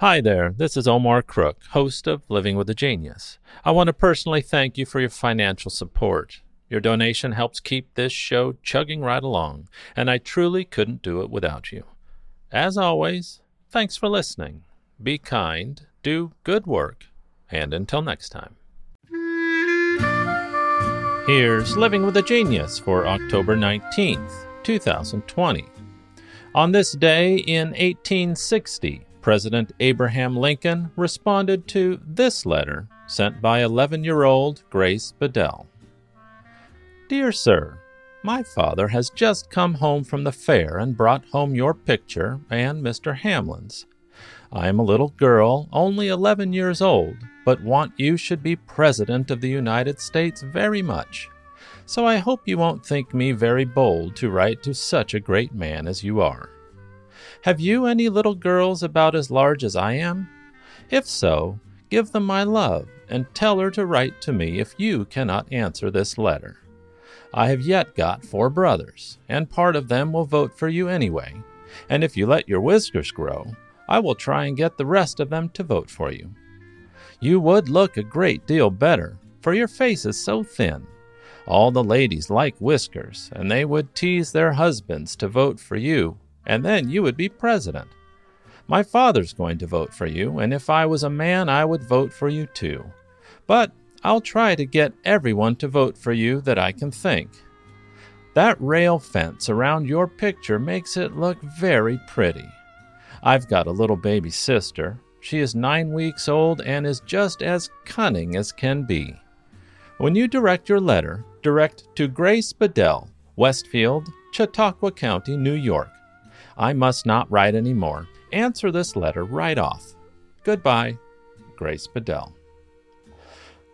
Hi there, this is Omar Crook, host of Living with a Genius. I want to personally thank you for your financial support. Your donation helps keep this show chugging right along, and I truly couldn't do it without you. As always, thanks for listening. Be kind, do good work, and until next time. Here's Living with a Genius for October 19th, 2020. On this day in 1860, President Abraham Lincoln responded to this letter sent by 11 year old Grace Bedell Dear Sir, my father has just come home from the fair and brought home your picture and Mr. Hamlin's. I am a little girl, only 11 years old, but want you should be President of the United States very much. So I hope you won't think me very bold to write to such a great man as you are. Have you any little girls about as large as I am? If so, give them my love, and tell her to write to me if you cannot answer this letter. I have yet got four brothers, and part of them will vote for you anyway, and if you let your whiskers grow, I will try and get the rest of them to vote for you. You would look a great deal better, for your face is so thin. All the ladies like whiskers, and they would tease their husbands to vote for you and then you would be president. My father's going to vote for you, and if I was a man, I would vote for you too. But I'll try to get everyone to vote for you that I can think. That rail fence around your picture makes it look very pretty. I've got a little baby sister. She is nine weeks old and is just as cunning as can be. When you direct your letter, direct to Grace Bedell, Westfield, Chautauqua County, New York, I must not write any more. Answer this letter right off. Goodbye, Grace Bedell.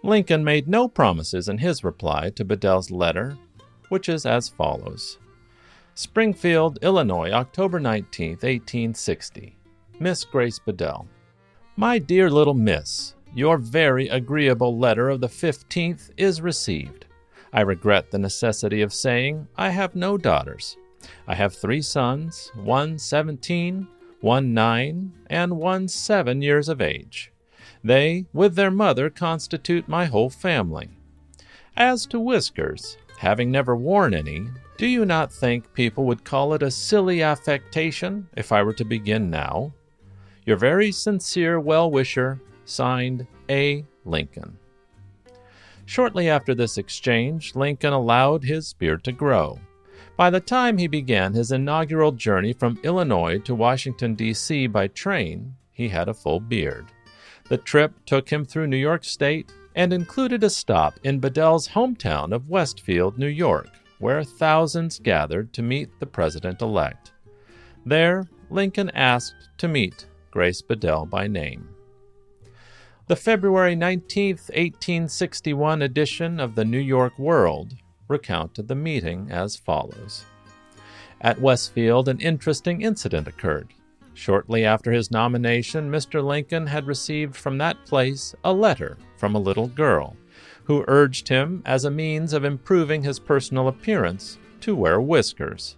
Lincoln made no promises in his reply to Bedell's letter, which is as follows Springfield, Illinois, October 19, 1860. Miss Grace Bedell. My dear little miss, your very agreeable letter of the 15th is received. I regret the necessity of saying I have no daughters. I have three sons, one seventeen, one nine, and one seven years of age. They, with their mother, constitute my whole family. As to whiskers, having never worn any, do you not think people would call it a silly affectation if I were to begin now? Your very sincere well wisher, signed A. Lincoln. Shortly after this exchange, Lincoln allowed his beard to grow. By the time he began his inaugural journey from Illinois to Washington, D.C. by train, he had a full beard. The trip took him through New York State and included a stop in Bedell's hometown of Westfield, New York, where thousands gathered to meet the president elect. There, Lincoln asked to meet Grace Bedell by name. The February 19, 1861 edition of the New York World recounted the meeting as follows At Westfield, an interesting incident occurred. Shortly after his nomination, Mr. Lincoln had received from that place a letter from a little girl who urged him, as a means of improving his personal appearance, to wear whiskers.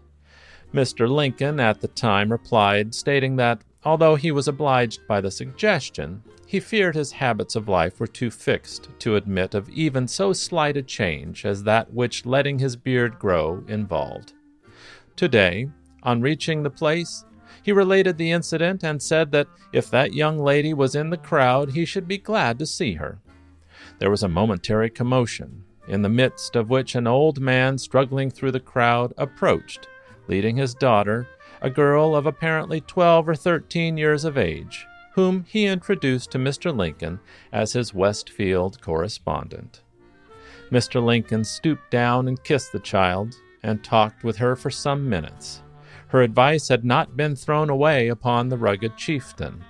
Mr. Lincoln at the time replied, stating that, although he was obliged by the suggestion, he feared his habits of life were too fixed to admit of even so slight a change as that which letting his beard grow involved. Today, on reaching the place, he related the incident and said that if that young lady was in the crowd, he should be glad to see her. There was a momentary commotion, in the midst of which an old man struggling through the crowd approached, leading his daughter, a girl of apparently twelve or thirteen years of age whom he introduced to Mr. Lincoln as his Westfield correspondent. Mr. Lincoln stooped down and kissed the child and talked with her for some minutes. Her advice had not been thrown away upon the rugged chieftain.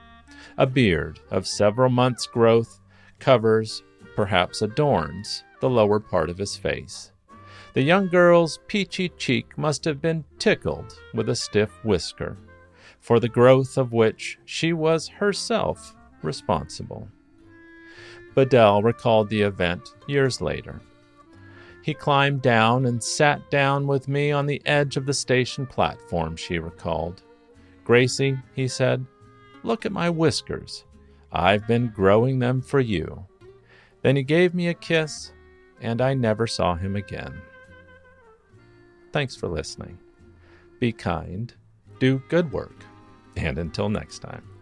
A beard of several months' growth covers, perhaps adorns, the lower part of his face. The young girl's peachy cheek must have been tickled with a stiff whisker for the growth of which she was herself responsible. Bedell recalled the event years later. He climbed down and sat down with me on the edge of the station platform, she recalled. Gracie, he said, Look at my whiskers. I've been growing them for you. Then he gave me a kiss, and I never saw him again. Thanks for listening. Be kind, do good work, and until next time.